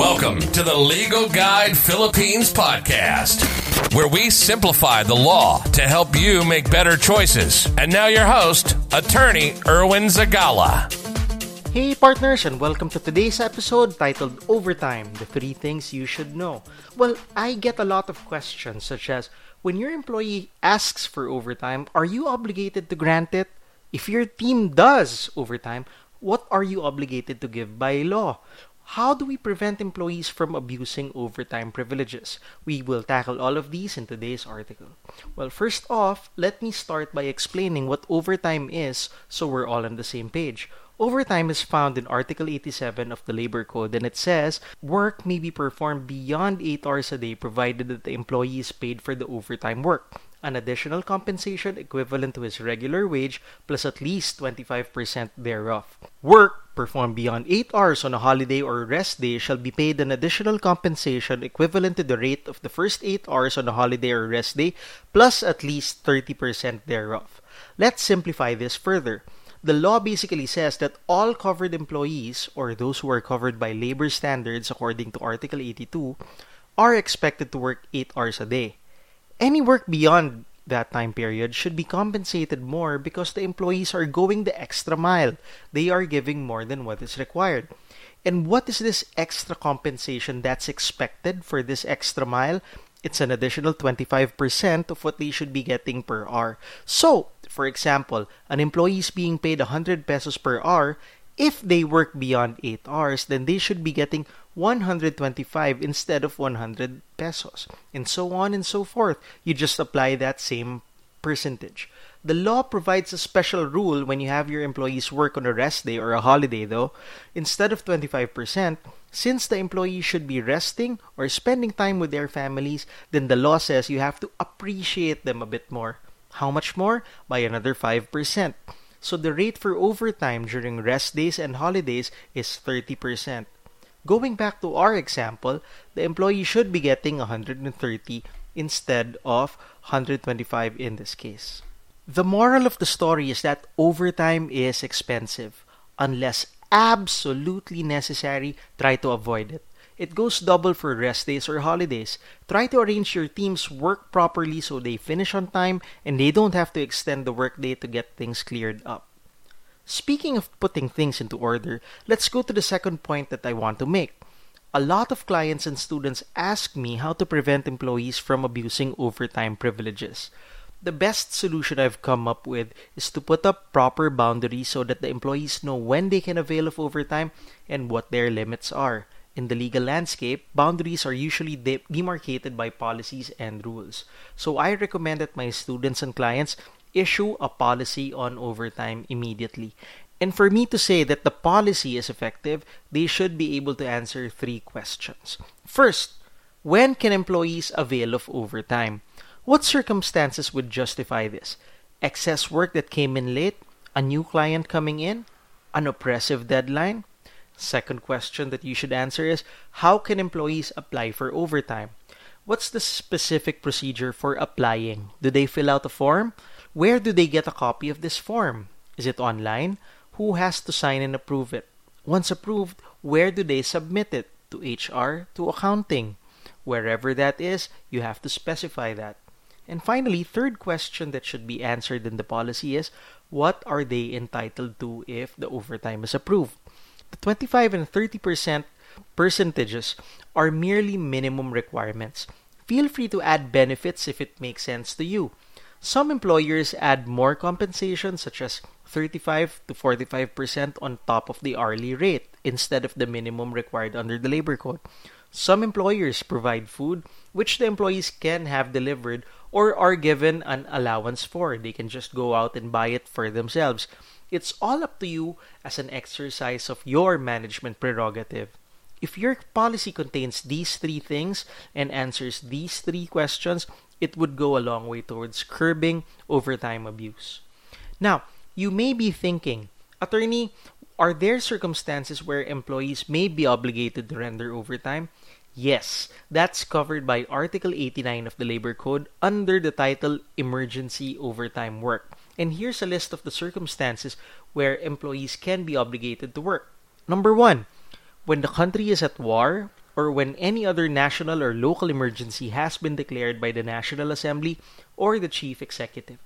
Welcome to the Legal Guide Philippines podcast, where we simplify the law to help you make better choices. And now, your host, attorney Erwin Zagala. Hey, partners, and welcome to today's episode titled Overtime The Three Things You Should Know. Well, I get a lot of questions, such as when your employee asks for overtime, are you obligated to grant it? If your team does overtime, what are you obligated to give by law? How do we prevent employees from abusing overtime privileges? We will tackle all of these in today's article. Well, first off, let me start by explaining what overtime is so we're all on the same page. Overtime is found in Article 87 of the Labor Code and it says work may be performed beyond 8 hours a day provided that the employee is paid for the overtime work an additional compensation equivalent to his regular wage plus at least 25% thereof. Work performed beyond 8 hours on a holiday or rest day shall be paid an additional compensation equivalent to the rate of the first 8 hours on a holiday or rest day plus at least 30% thereof. Let's simplify this further. The law basically says that all covered employees, or those who are covered by labor standards according to Article 82, are expected to work 8 hours a day. Any work beyond that time period should be compensated more because the employees are going the extra mile. They are giving more than what is required. And what is this extra compensation that's expected for this extra mile? It's an additional 25% of what they should be getting per hour. So, for example, an employee is being paid 100 pesos per hour. If they work beyond 8 hours, then they should be getting 125 instead of 100 pesos, and so on and so forth. You just apply that same percentage. The law provides a special rule when you have your employees work on a rest day or a holiday, though. Instead of 25%, since the employee should be resting or spending time with their families, then the law says you have to appreciate them a bit more. How much more? By another 5%. So the rate for overtime during rest days and holidays is 30%. Going back to our example, the employee should be getting 130 instead of 125 in this case. The moral of the story is that overtime is expensive. Unless absolutely necessary, try to avoid it. It goes double for rest days or holidays. Try to arrange your team's work properly so they finish on time and they don't have to extend the workday to get things cleared up. Speaking of putting things into order, let's go to the second point that I want to make. A lot of clients and students ask me how to prevent employees from abusing overtime privileges. The best solution I've come up with is to put up proper boundaries so that the employees know when they can avail of overtime and what their limits are. In the legal landscape, boundaries are usually de- demarcated by policies and rules. So I recommend that my students and clients issue a policy on overtime immediately. And for me to say that the policy is effective, they should be able to answer three questions. First, when can employees avail of overtime? What circumstances would justify this? Excess work that came in late? A new client coming in? An oppressive deadline? Second question that you should answer is How can employees apply for overtime? What's the specific procedure for applying? Do they fill out a form? Where do they get a copy of this form? Is it online? Who has to sign and approve it? Once approved, where do they submit it? To HR? To accounting? Wherever that is, you have to specify that. And finally, third question that should be answered in the policy is what are they entitled to if the overtime is approved? The 25 and 30% percentages are merely minimum requirements. Feel free to add benefits if it makes sense to you. Some employers add more compensation, such as 35 to 45% on top of the hourly rate instead of the minimum required under the labor code. Some employers provide food which the employees can have delivered or are given an allowance for. They can just go out and buy it for themselves. It's all up to you as an exercise of your management prerogative. If your policy contains these three things and answers these three questions, it would go a long way towards curbing overtime abuse. Now, you may be thinking, attorney, are there circumstances where employees may be obligated to render overtime? Yes, that's covered by Article 89 of the Labor Code under the title Emergency Overtime Work. And here's a list of the circumstances where employees can be obligated to work. Number one, when the country is at war or when any other national or local emergency has been declared by the National Assembly or the Chief Executive.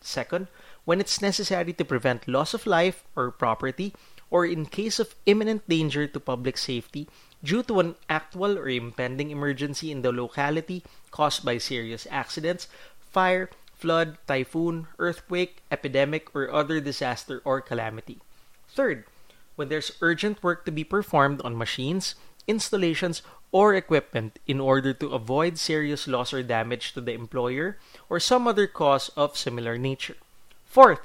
Second, when it's necessary to prevent loss of life or property, or in case of imminent danger to public safety due to an actual or impending emergency in the locality caused by serious accidents, fire, flood, typhoon, earthquake, epidemic, or other disaster or calamity. Third, when there's urgent work to be performed on machines, installations, or equipment in order to avoid serious loss or damage to the employer or some other cause of similar nature. Fourth,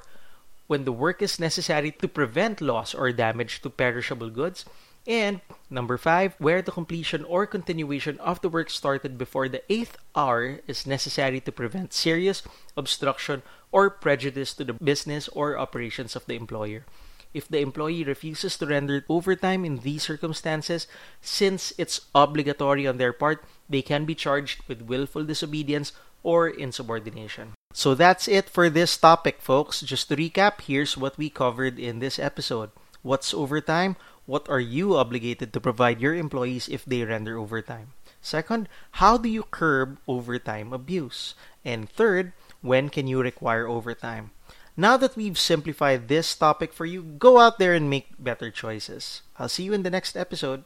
when the work is necessary to prevent loss or damage to perishable goods. And number five, where the completion or continuation of the work started before the eighth hour is necessary to prevent serious obstruction or prejudice to the business or operations of the employer. If the employee refuses to render overtime in these circumstances, since it's obligatory on their part, they can be charged with willful disobedience or insubordination. So that's it for this topic, folks. Just to recap, here's what we covered in this episode. What's overtime? What are you obligated to provide your employees if they render overtime? Second, how do you curb overtime abuse? And third, when can you require overtime? Now that we've simplified this topic for you, go out there and make better choices. I'll see you in the next episode.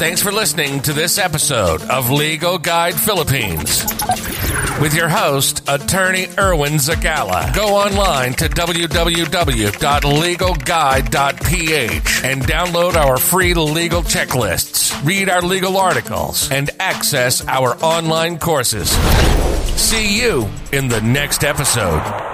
Thanks for listening to this episode of Legal Guide Philippines with your host, attorney Erwin Zagala. Go online to www.legalguide.ph and download our free legal checklists, read our legal articles, and access our online courses. See you in the next episode.